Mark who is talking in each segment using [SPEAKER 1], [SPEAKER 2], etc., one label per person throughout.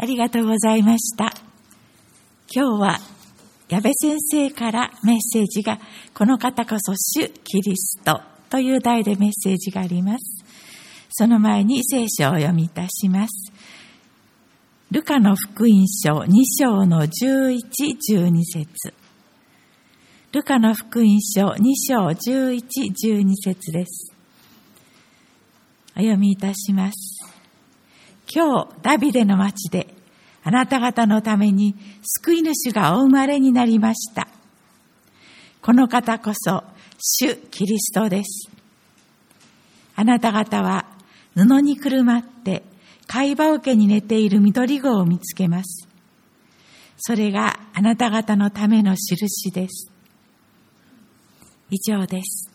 [SPEAKER 1] ありがとうございました。今日は矢部先生からメッセージが、この方こそ主キリストという題でメッセージがあります。その前に聖書を読みいたします。ルカの福音書2章の11、12節ルカの福音書2章11、12節です。お読みいたします。今日、ダビデの町で、あなた方のために救い主がお生まれになりました。この方こそ、主キリストです。あなた方は布にくるまって、貝羽桶に寝ている緑子を見つけます。それがあなた方のための印です。以上です。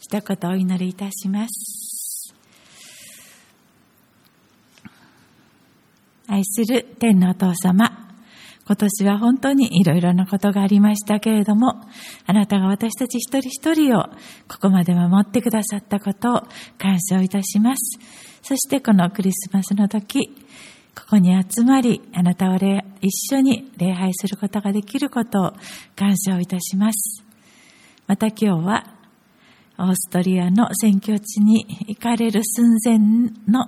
[SPEAKER 1] 一言お祈りいたします。愛する天のお父様、今年は本当にいろいろなことがありましたけれども、あなたが私たち一人一人をここまで守ってくださったことを感謝をいたします。そしてこのクリスマスの時、ここに集まり、あなたを一緒に礼拝することができることを感謝をいたします。また今日は、オーストリアの選挙地に行かれる寸前の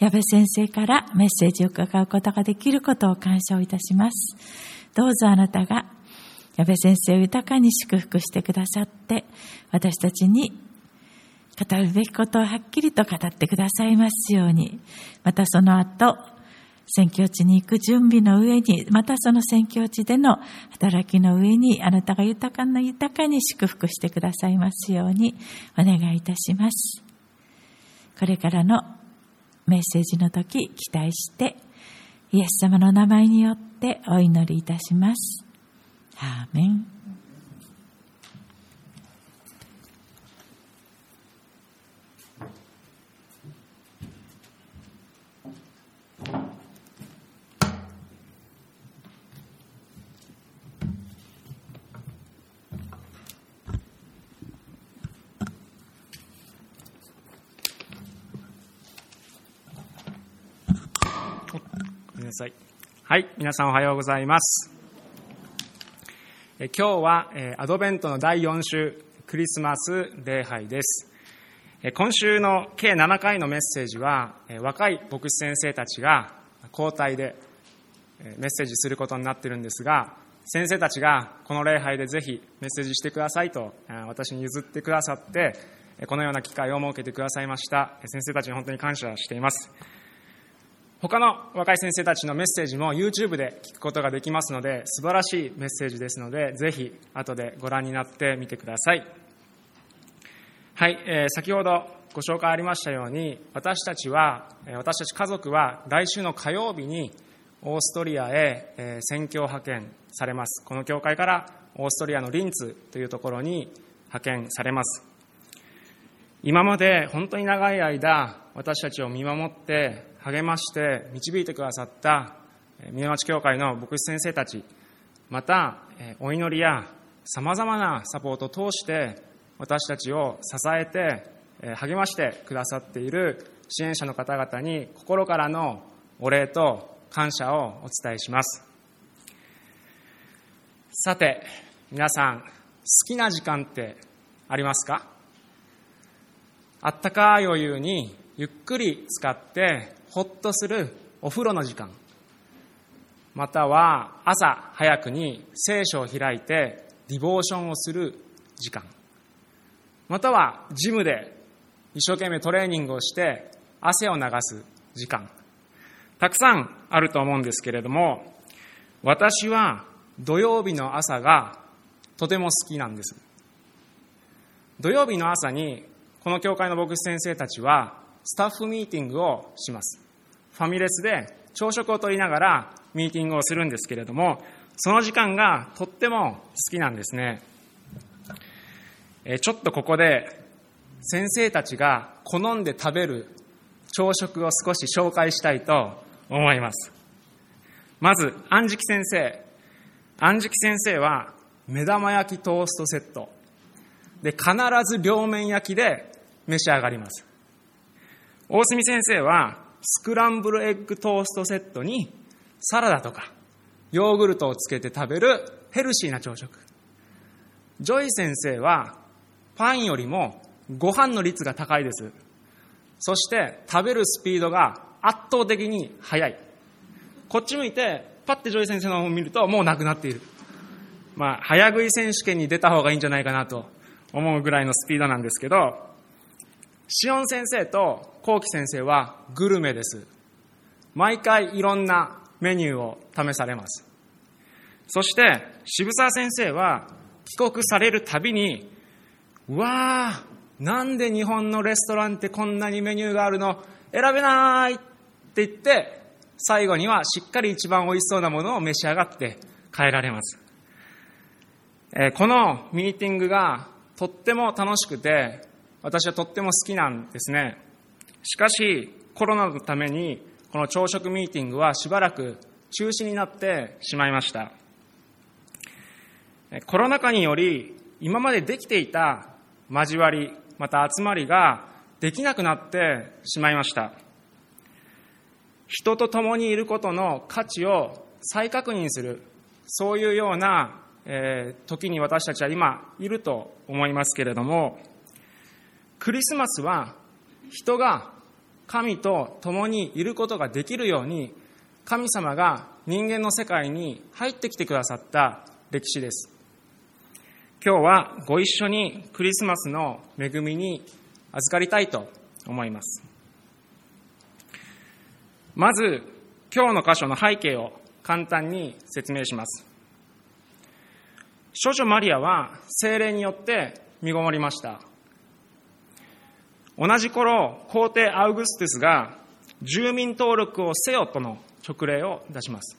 [SPEAKER 1] 矢部先生からメッセージを伺うことができることを感謝をいたします。どうぞあなたが矢部先生を豊かに祝福してくださって、私たちに語るべきことをはっきりと語ってくださいますように、またその後、選挙地に行く準備の上に、またその選挙地での働きの上に、あなたが豊かな豊かに祝福してくださいますようにお願いいたします。これからのメッセージの時、期待して、イエス様の名前によってお祈りいたします。アーメン。
[SPEAKER 2] さい。はい、皆さんおはようございます。え今日は、えアドベントの第4週、クリスマス礼拝です。え今週の計7回のメッセージは、え若い牧師先生たちが交代でえメッセージすることになってるんですが、先生たちがこの礼拝でぜひメッセージしてくださいとえー私に譲ってくださって、このような機会を設けてくださいました。先生たちに本当に感謝しています。他の若い先生たちのメッセージも YouTube で聞くことができますので素晴らしいメッセージですのでぜひ後でご覧になってみてください。はい、えー先ほどご紹介ありましたように私たちは私たち家族は来週の火曜日にオーストリアへえー宣教派遣されます。この教会からオーストリアのリンツというところに派遣されます。今まで本当に長い間私たちを見守って励まして導いてくださったえ宮町教会の牧師先生たちまたお祈りやさまざまなサポートを通して私たちを支えて励ましてくださっている支援者の方々に心からのお礼と感謝をお伝えします。さて皆さん好きな時間ってありますか？あったかいお湯にゆっくり使ってほっとするお風呂の時間。または朝早くに聖書を開いてディボーションをする時間。またはジムで一生懸命トレーニングをして汗を流す時間。たくさんあると思うんですけれども私は土曜日の朝がとても好きなんです。土曜日の朝にこの教会の牧師先生たちはスタッフミーティングをします。ファミレスで朝食をとりながらミーティングをするんですけれどもその時間がとっても好きなんですね。えちょっとここで先生たちが好んで食べる朝食を少し紹介したいと思います。まず安食先生。安食先生は目玉焼きトーストセット。で必ず両面焼きで召し上がります。大隅先生はスクランブルエッグトーストセットにサラダとかヨーグルトをつけて食べるヘルシーな朝食。ジョイ先生はパンよりもご飯の率が高いです。そして食べるスピードが圧倒的に速い。こっち向いてパッてジョイ先生の方を見るともうなくなっている。まあ早食い選手権に出た方がいいんじゃないかなと思うぐらいのスピードなんですけどシオン先生とコウキ先生はグルメです。毎回いろんなメニューを試されます。そして渋沢先生は帰国されるたびにうわあなんで日本のレストランってこんなにメニューがあるの？選べないって言って最後にはしっかり一番美味しそうなものを召し上がって帰られます。えこのミーティングがとっても楽しくて私はとっても好きなんですね。しかしコロナのためにこの朝食ミーティングはしばらく中止になってしまいました。コロナ禍により今までできていた交わりまた集まりができなくなってしまいました。人と共にいることの価値を再確認するそういうようなえー、時に私たちは今いると思いますけれどもクリスマスは人が神と共にいることができるように神様が人間の世界に入ってきてくださった歴史です。今日はご一緒にクリスマスの恵みに預かりたいと思います。まず今日の箇所の背景を簡単に説明します。少女マリアは精霊によって身ごもりました。同じ頃皇帝アウグスティスが住民登録をせよとの勅令を出します。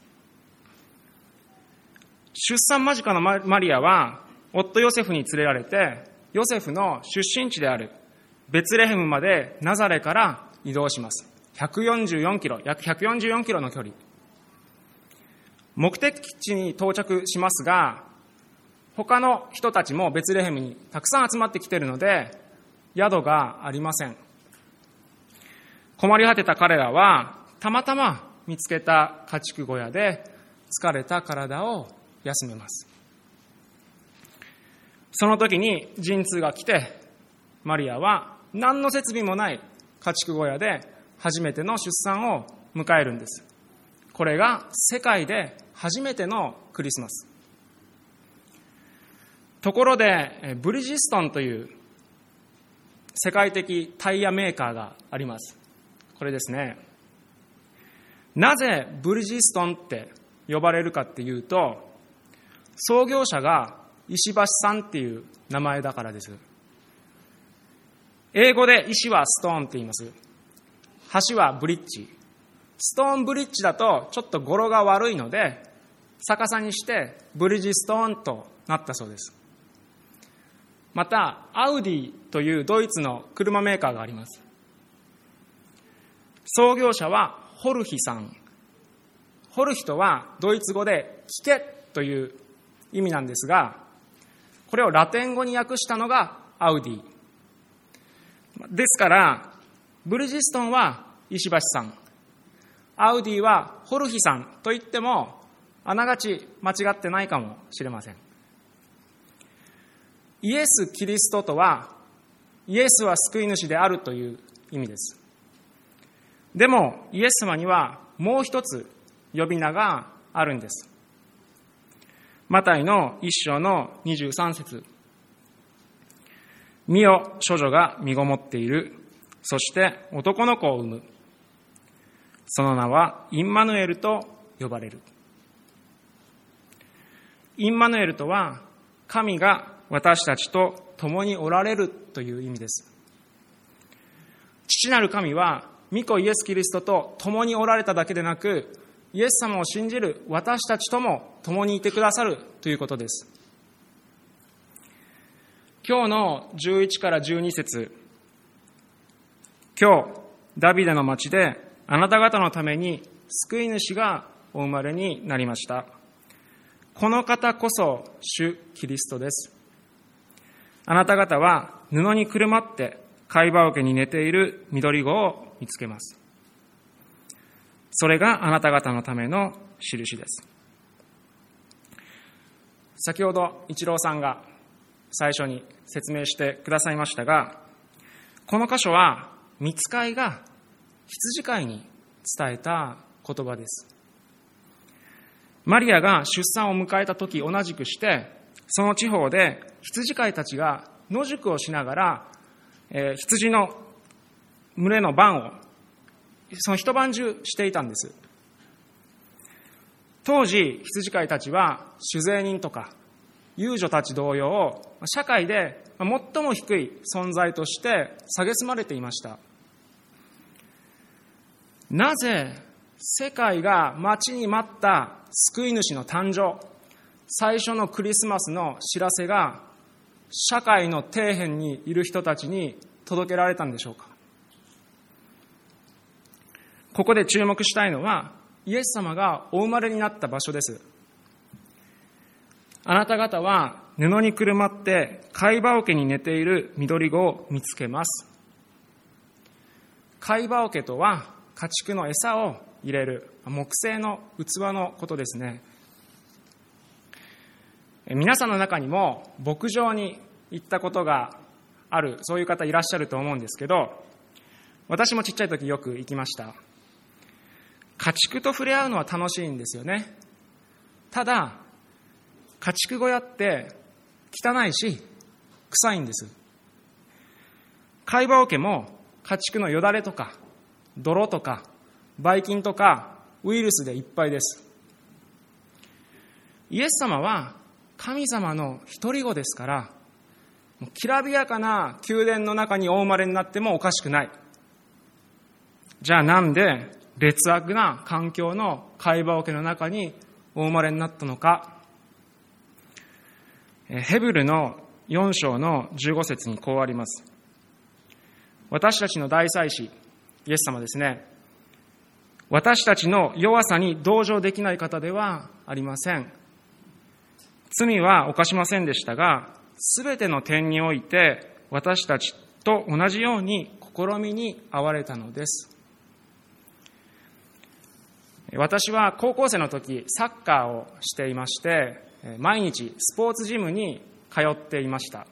[SPEAKER 2] 出産間近のマリアは夫ヨセフに連れられてヨセフの出身地であるベツレヘムまでナザレから移動します。144キロ約144キロの距離。目的地に到着しますが他の人たちもベツレヘムにたくさん集まってきているので、宿がありません。困り果てた彼らは、たまたま見つけた家畜小屋で疲れた体を休めます。その時に陣痛が来て、マリアは何の設備もない家畜小屋で初めての出産を迎えるんです。これが世界で初めてのクリスマス。ところで、ブリヂストンという世界的タイヤメーカーがあります。これですね。なぜブリヂストンって呼ばれるかっていうと、創業者が石橋さんっていう名前だからです。英語で石はストーンって言います。橋はブリッジ。ストーンブリッジだとちょっと語呂が悪いので、逆さにしてブリヂストーンとなったそうです。またアウディというドイツの車メーカーがあります。創業者はホルヒさん。ホルヒとはドイツ語で聞けという意味なんですがこれをラテン語に訳したのがアウディ。ですからブリヂストンは石橋さん。アウディはホルヒさんと言ってもあながち間違ってないかもしれません。イエス・キリストとは、イエスは救い主であるという意味です。でも、イエス様にはもう一つ呼び名があるんです。マタイの一章の23節見よ、処女が身ごもっている。そして男の子を産む。その名はインマヌエルと呼ばれる。インマヌエルとは神が私たちと共におられるという意味です。父なる神は、御子イエス・キリストと共におられただけでなく、イエス様を信じる私たちとも共にいてくださるということです。今日の11から12節今日、ダビデの町であなた方のために救い主がお生まれになりました。この方こそ主キリストです。あなた方は布にくるまって貝羽桶に寝ている緑子を見つけます。それがあなた方のための印です。先ほど一郎さんが最初に説明してくださいましたが、この箇所は見つかいが羊飼いに伝えた言葉です。マリアが出産を迎えた時同じくして、その地方で羊飼いたちが野宿をしながら、えー、羊の群れの番を、その一晩中していたんです。当時、羊飼いたちは酒税人とか遊女たち同様、社会で最も低い存在として蔑まれていました。なぜ世界が待ちに待った救い主の誕生、最初のクリスマスの知らせが社会の底辺にいる人たちに届けられたんでしょうかここで注目したいのはイエス様がお生まれになった場所です。あなた方は布にくるまって貝羽桶に寝ている緑子を見つけます。貝羽桶とは家畜の餌を入れる木製の器のことですね。皆さんの中にも牧場に行ったことがある、そういう方いらっしゃると思うんですけど、私もちっちゃい時よく行きました。家畜と触れ合うのは楽しいんですよね。ただ、家畜小屋って汚いし臭いんです貝羽桶も家畜のよだれとか泥とかばい菌とかウイルスでいっぱいですイエス様は神様の一人子ですからきらびやかな宮殿の中にお生まれになってもおかしくないじゃあなんで劣悪な環境の貝羽桶の中にお生まれになったのかヘブルの4章の15節にこうあります。私たちの大祭司、イエス様ですね。私たちの弱さに同情できない方ではありません。罪は犯しませんでしたが、すべての点において私たちと同じように試みに遭われたのです。私は高校生の時サッカーをしていまして、毎日スポーツジムに通っていました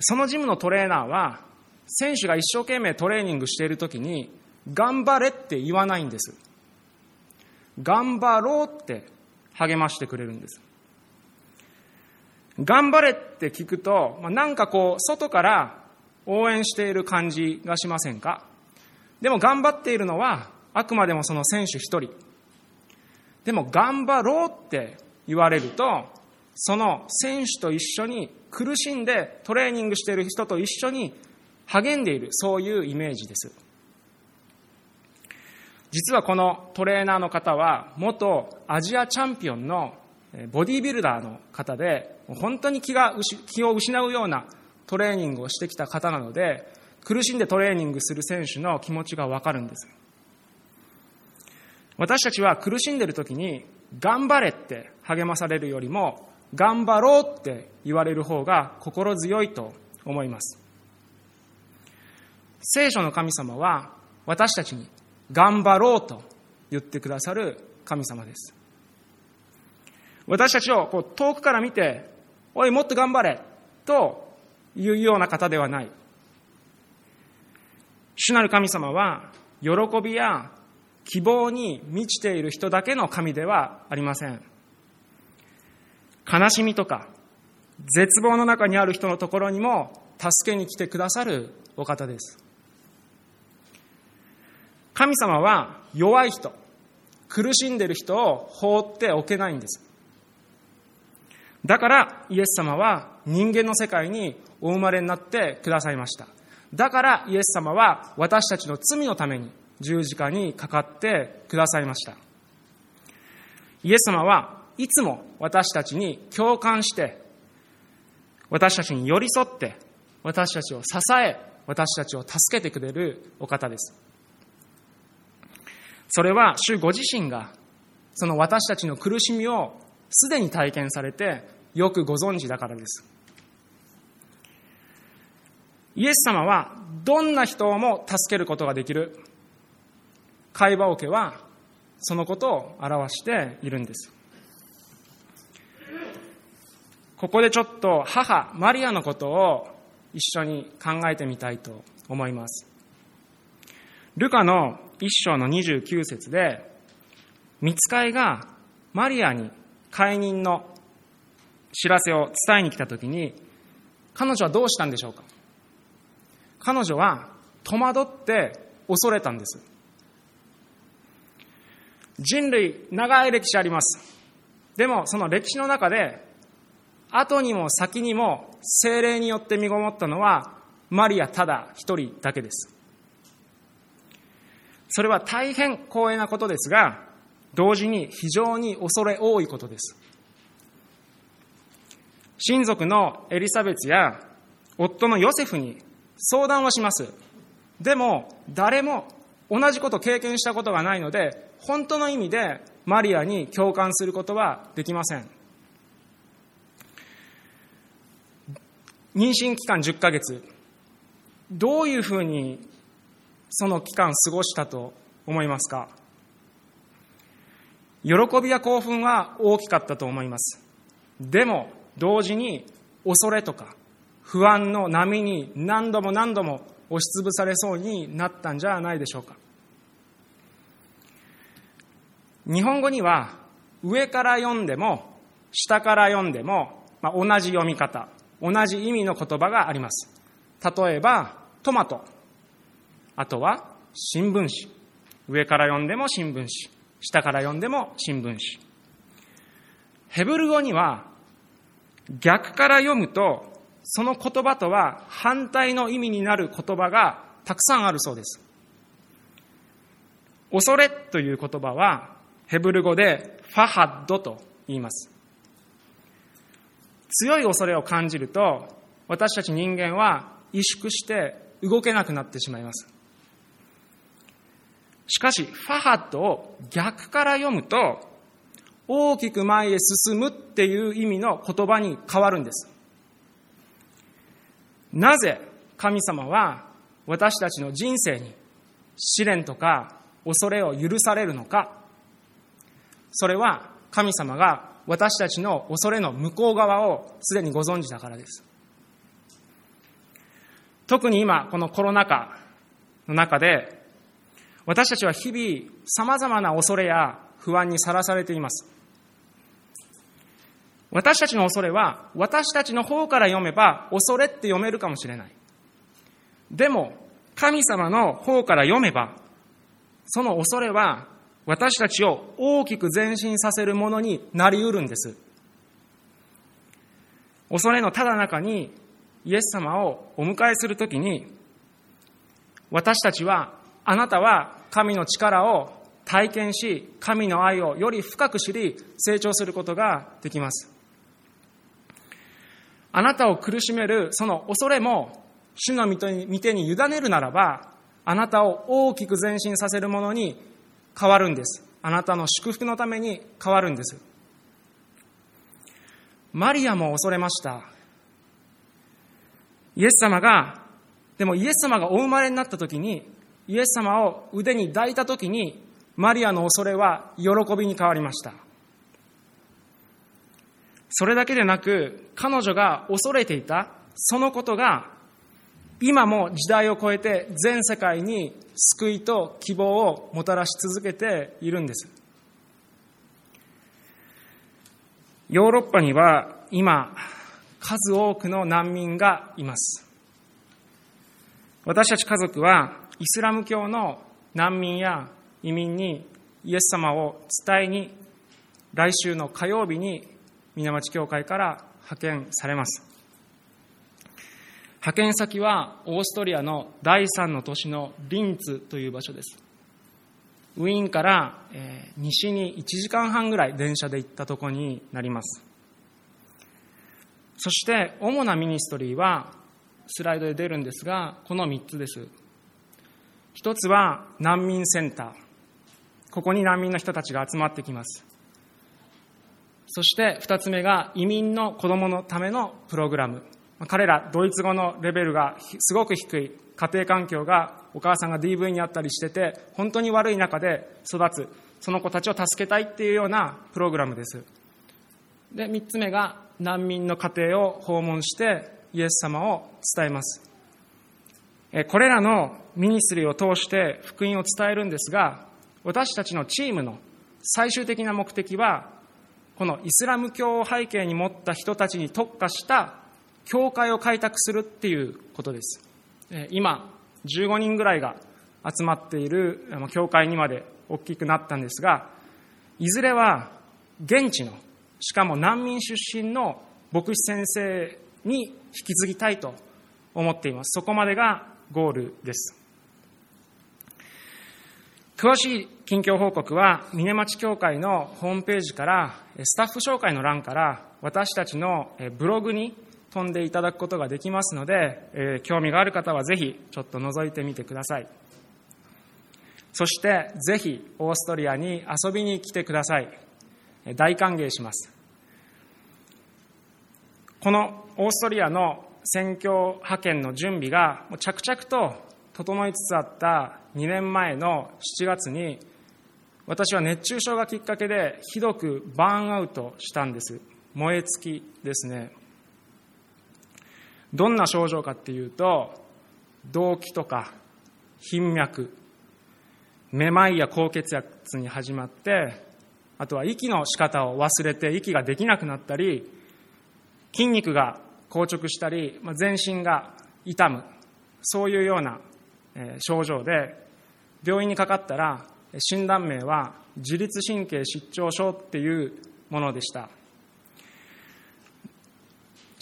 [SPEAKER 2] そのジムのトレーナーは選手が一生懸命トレーニングしている時に頑張れって言わないんです頑張ろうって励ましてくれるんです。頑張れって聞くと、まあ、なんかこう外から応援している感じがしませんか？でも頑張っているのはあくまでもその選手一人。でも頑張ろうって言われると、その選手と一緒に苦しんでトレーニングしている人と一緒に励んでいる、そういうイメージです。実はこのトレーナーの方は、元アジアチャンピオンのボディービルダーの方で、本当に気が気を失うようなトレーニングをしてきた方なので、苦しんでトレーニングする選手の気持ちがわかるんです。私たちは苦しんでいる時に頑張れって励まされるよりも、頑張ろうって言われる方が心強いと思います。聖書の神様は私たちに頑張ろうと言ってくださる神様です。私たちをこう遠くから見て、おい、もっと頑張れというような方ではない。主なる神様は、喜びや希望に満ちている人だけの神ではありません。悲しみとか、絶望の中にある人のところにも助けに来てくださるお方です。神様は弱い人、苦しんでいる人を放っておけないんです。だからイエス様は人間の世界にお生まれになってくださいました。だからイエス様は私たちの罪のために十字架にかかってくださいました。イエス様はいつも私たちに共感して、私たちに寄り添って、私たちを支え、私たちを助けてくれるお方です。それは主ご自身が、その私たちの苦しみをすでに体験されて、よくご存知だからです。イエス様はどんな人をも助けることができる？会話桶はそのことを表しているんです。ここでちょっと母、マリアのことを一緒に考えてみたいと思います。ルカの一章の29節で、見つかいがマリアに解任の知らせを伝えに来たときに、彼女はどうしたんでしょうか？彼女は戸惑って恐れたんです。人類、長い歴史あります。でも、その歴史の中で、後にも先にも精霊によって身ごもったのは、マリアただ一人だけです。それは大変光栄なことですが、同時に非常に恐れ多いことです。親族のエリザベツや夫のヨセフに相談をします。でも、誰も同じこと経験したことがないので、本当の意味でマリアに共感することはできません。妊娠期間10ヶ月、どういうふうにその期間過ごしたと思いますか？喜びや興奮は大きかったと思います。でも、同時に恐れとか不安の波に何度も何度も押しつぶされそうになったんじゃないでしょうか。日本語には上から読んでも下から読んでも、まあ、同じ読み方、同じ意味の言葉があります。例えば、トマト。あとは、新聞紙。上から読んでも新聞紙。下から読んでも新聞紙。ヘブル語には、逆から読むと、その言葉とは反対の意味になる言葉がたくさんあるそうです。恐れという言葉は、ヘブル語でファハッドと言います。強い恐れを感じると、私たち人間は萎縮して動けなくなってしまいます。しかし、ファハッドを逆から読むと、大きく前へ進むっていう意味の言葉に変わるんです。なぜ神様は私たちの人生に試練とか恐れを許されるのかそれは神様が私たちの恐れの向こう側をすでにご存知だからです。特に今、このコロナ禍の中で、私たちは日々様々な恐れや不安にさらされています。私たちの恐れは、私たちの方から読めば、恐れって読めるかもしれない。でも、神様の方から読めば、その恐れは、私たちを大きく前進させるものになりうるんです。恐れのただ中にイエス様をお迎えするときに、私たちは、あなたは神の力を体験し、神の愛をより深く知り、成長することができます。あなたを苦しめるその恐れも、主の御手に委ねるならば、あなたを大きく前進させるものに変わるんです。あなたの祝福のために変わるんです。マリアも恐れました。イエス様が、でもイエス様がお生まれになった時に、イエス様を腕に抱いた時に、マリアの恐れは喜びに変わりました。それだけでなく、彼女が恐れていた、そのことが、今も時代を超えて全世界に救いと希望をもたらし続けているんです。ヨーロッパには今、数多くの難民がいます。私たち家族はイスラム教の難民や移民にイエス様を伝えに来週の火曜日に皆町教会から派遣されます。派遣先はオーストリアの第3の都市のリンツという場所です。ウィーンから西に1時間半ぐらい電車で行ったとこになります。そして主なミニストリーはスライドで出るんですが、この3つです。一つは難民センター。ここに難民の人たちが集まってきます。そして二つ目が移民の子供のためのプログラム。彼らドイツ語のレベルがすごく低い家庭環境がお母さんが DV にあったりしてて本当に悪い中で育つその子たちを助けたいっていうようなプログラムですで3つ目が難民の家庭を訪問してイエス様を伝えますこれらのミニスリーを通して福音を伝えるんですが私たちのチームの最終的な目的はこのイスラム教を背景に持った人たちに特化した教会を開拓するっていうことです。今15人ぐらいが集まっている教会にまで大きくなったんですがいずれは現地のしかも難民出身の牧師先生に引き継ぎたいと思っています。そこまでがゴールです。詳しい近況報告は峰町教会のホームページからスタッフ紹介の欄から私たちのブログに飛んでいただくことができますので、え興味がある方はぜひちょっと覗いてみてください。そしてぜひオーストリアに遊びに来てください。大歓迎します。このオーストリアの宣教派遣の準備が着々と整いつつあった2年前の7月に私は熱中症がきっかけでひどくバーンアウトしたんです。燃え尽きですね。どんな症状かっていうと動悸とか頻脈めまいや高血圧に始まってあとは息の仕方を忘れて息ができなくなったり筋肉が硬直したりまあ全身が痛む。そういうような症状で病院にかかったら診断名は自律神経失調症っていうものでした。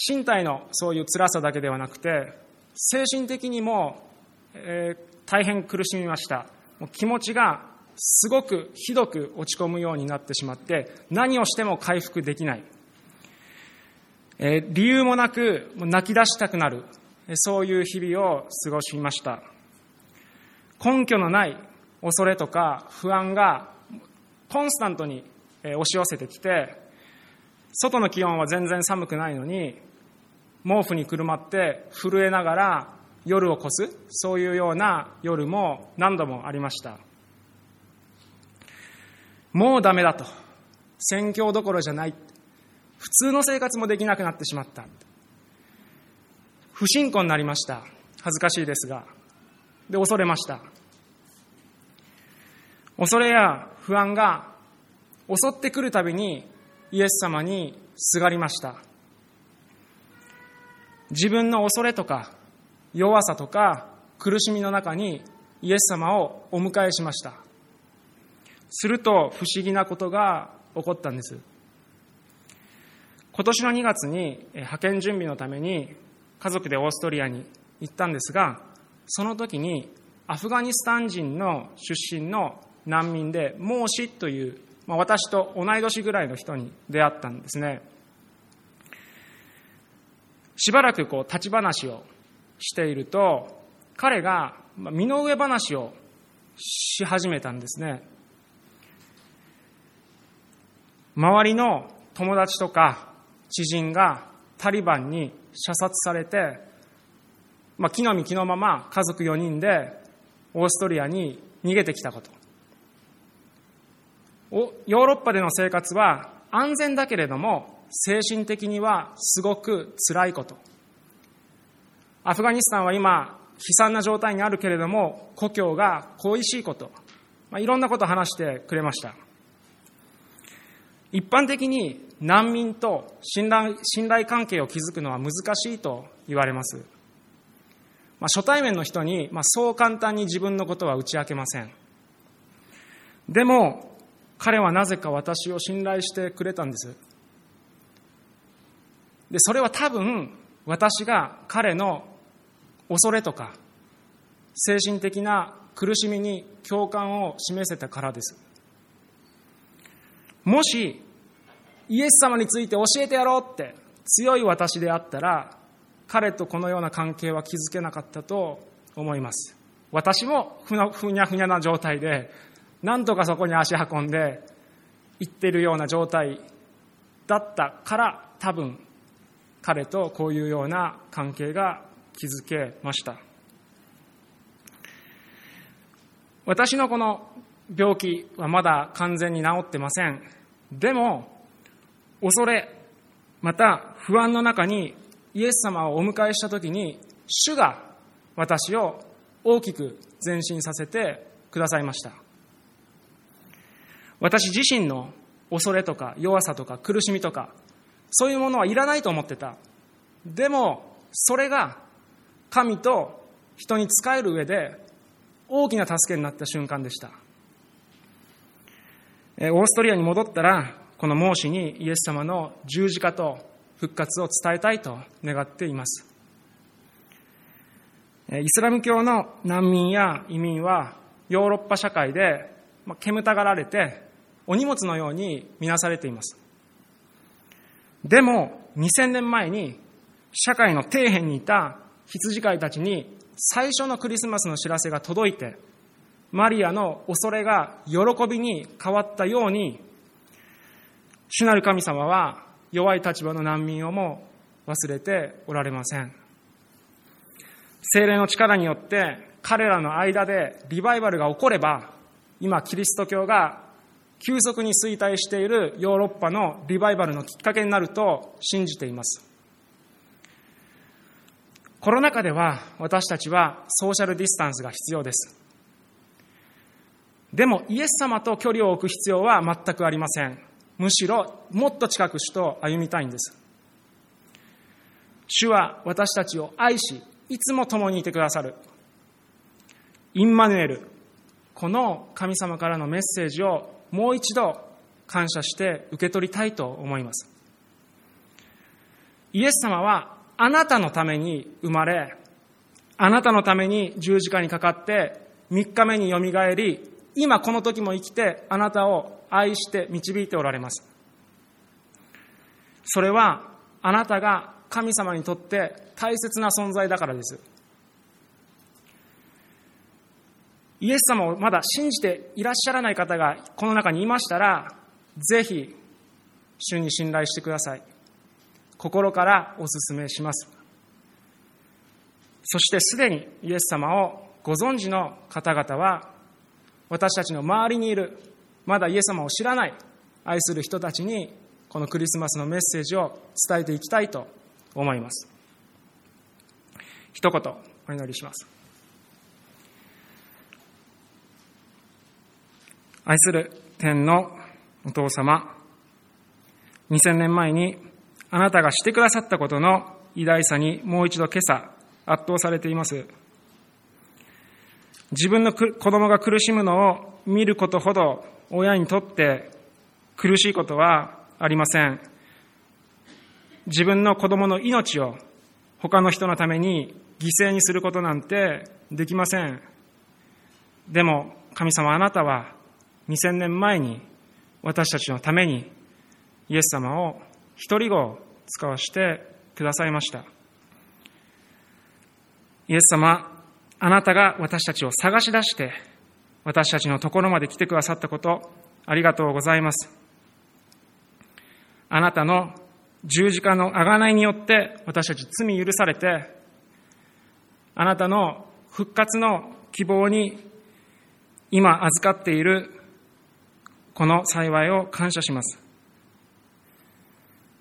[SPEAKER 2] 身体のそういう辛さだけではなくて精神的にも、えー、大変苦しみました。気持ちがすごくひどく落ち込むようになってしまって何をしても回復できない、理由もなく泣き出したくなるそういう日々を過ごしました。根拠のない恐れとか不安がコンスタントに押し寄せてきて外の気温は全然寒くないのに毛布にくるまって震えながら夜を越すそういうような夜も何度もありました。もうダメだと。宣教どころじゃない。普通の生活もできなくなってしまった。不信仰になりました。恥ずかしいですが。で恐れました。恐れや不安が襲ってくるたびにイエス様にすがりました。自分の恐れとか弱さとか苦しみの中にイエス様をお迎えしました。すると不思議なことが起こったんです。今年の2月に派遣準備のために家族でオーストリアに行ったんですがその時にアフガニスタン人の出身の難民で孟子という、まあ、私と同い年ぐらいの人に出会ったんですね。しばらくこう立ち話をしていると彼が身の上話をし始めたんですね。周りの友達とか知人がタリバンに射殺されて、まあ、木の実木のまま家族4人でオーストリアに逃げてきたこと。ヨーロッパでの生活は安全だけれども精神的にはすごく辛いこと。アフガニスタンは今悲惨な状態にあるけれども故郷が恋しいこと、まあ、いろんなことを話してくれました。一般的に難民と信頼信頼関係を築くのは難しいと言われます、まあ、初対面の人に、まあ、そう簡単に自分のことは打ち明けませんでも彼はなぜか私を信頼してくれたんです。で、それは多分私が彼の恐れとか精神的な苦しみに共感を示せたからです。もしイエス様について教えてやろうって強い私であったら彼とこのような関係は築けなかったと思います。私もふにゃふにゃな状態でなんとかそこに足運んで行ってるような状態だったから多分彼とこういうような関係が築けました私のこの病気はまだ完全に治ってません。でも恐れまた不安の中にイエス様をお迎えした時に主が私を大きく前進させてくださいました。私自身の恐れとか弱さとか苦しみとかそういうものはいらないと思ってた。でもそれが神と人に仕える上で大きな助けになった瞬間でした。オーストリアに戻ったらこの孟子にイエス様の十字架と復活を伝えたいと願っています。イスラム教の難民や移民はヨーロッパ社会で煙たがられてお荷物のように見なされています。でも2000年前に社会の底辺にいた羊飼いたちに最初のクリスマスの知らせが届いてマリアの恐れが喜びに変わったように主なる神様は弱い立場の難民をも忘れておられません。精霊の力によって彼らの間でリバイバルが起これば今キリスト教が急速に衰退しているヨーロッパのリバイバルのきっかけになると信じています。コロナ禍では私たちはソーシャルディスタンスが必要です。でもイエス様と距離を置く必要は全くありません。むしろもっと近く主と歩みたいんです。主は私たちを愛しいつも共にいてくださる。インマヌエルこの神様からのメッセージをもう一度感謝して受け取りたいと思います。イエス様はあなたのために生まれあなたのために十字架にかかって3日目によみがえり今この時も生きてあなたを愛して導いておられます。それはあなたが神様にとって大切な存在だからです。イエス様をまだ信じていらっしゃらない方がこの中にいましたらぜひ主に信頼してください。心からお勧めします。そしてすでにイエス様をご存知の方々は私たちの周りにいるまだイエス様を知らない愛する人たちにこのクリスマスのメッセージを伝えていきたいと思います。一言お祈りします。愛する天のお父様2000年前にあなたがしてくださったことの偉大さにもう一度今朝圧倒されています。自分の子供が苦しむのを見ることほど親にとって苦しいことはありません。自分の子供の命を他の人のために犠牲にすることなんてできません。でも神様あなたは2000年前に私たちのためにイエス様を一人子を使わしてくださいました。イエス様あなたが私たちを探し出して私たちのところまで来てくださったことありがとうございますあなたの十字架の贖いによって私たち罪許されてあなたの復活の希望に今預かっているこの幸いを感謝します。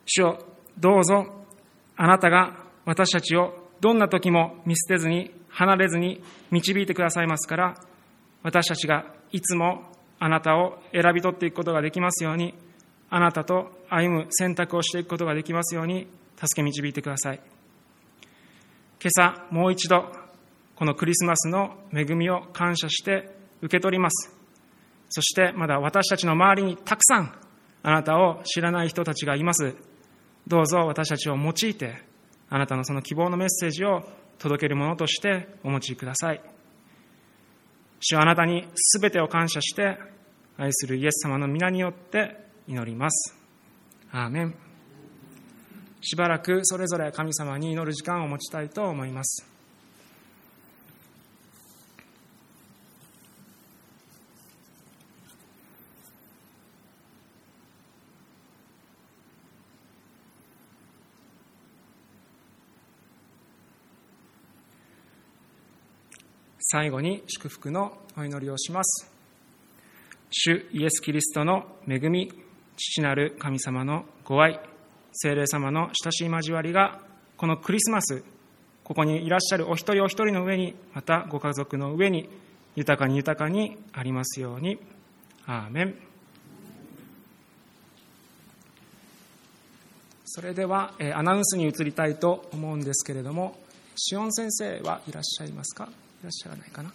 [SPEAKER 2] 主よ、どうぞあなたが私たちをどんな時も見捨てずに離れずに導いてくださいますから私たちがいつもあなたを選び取っていくことができますようにあなたと歩む選択をしていくことができますように助け導いてください。今朝もう一度このクリスマスの恵みを感謝して受け取ります。そしてまだ私たちの周りにたくさんあなたを知らない人たちがいます。どうぞ私たちを用いてあなたのその希望のメッセージを届けるものとしてお持ちください。主はあなたに全てを感謝して愛するイエス様の皆によって祈ります。アーメン。しばらくそれぞれ神様に祈る時間を持ちたいと思います。最後に祝福のお祈りをします。主イエス・キリストの恵み父なる神様のご愛精霊様の親しい交わりがこのクリスマスここにいらっしゃるお一人お一人の上にまたご家族の上に豊かに豊かにありますようにアーメン。それでは、アナウンスに移りたいと思うんですけれども、シオン先生はいらっしゃいますか？らっしゃらないかな。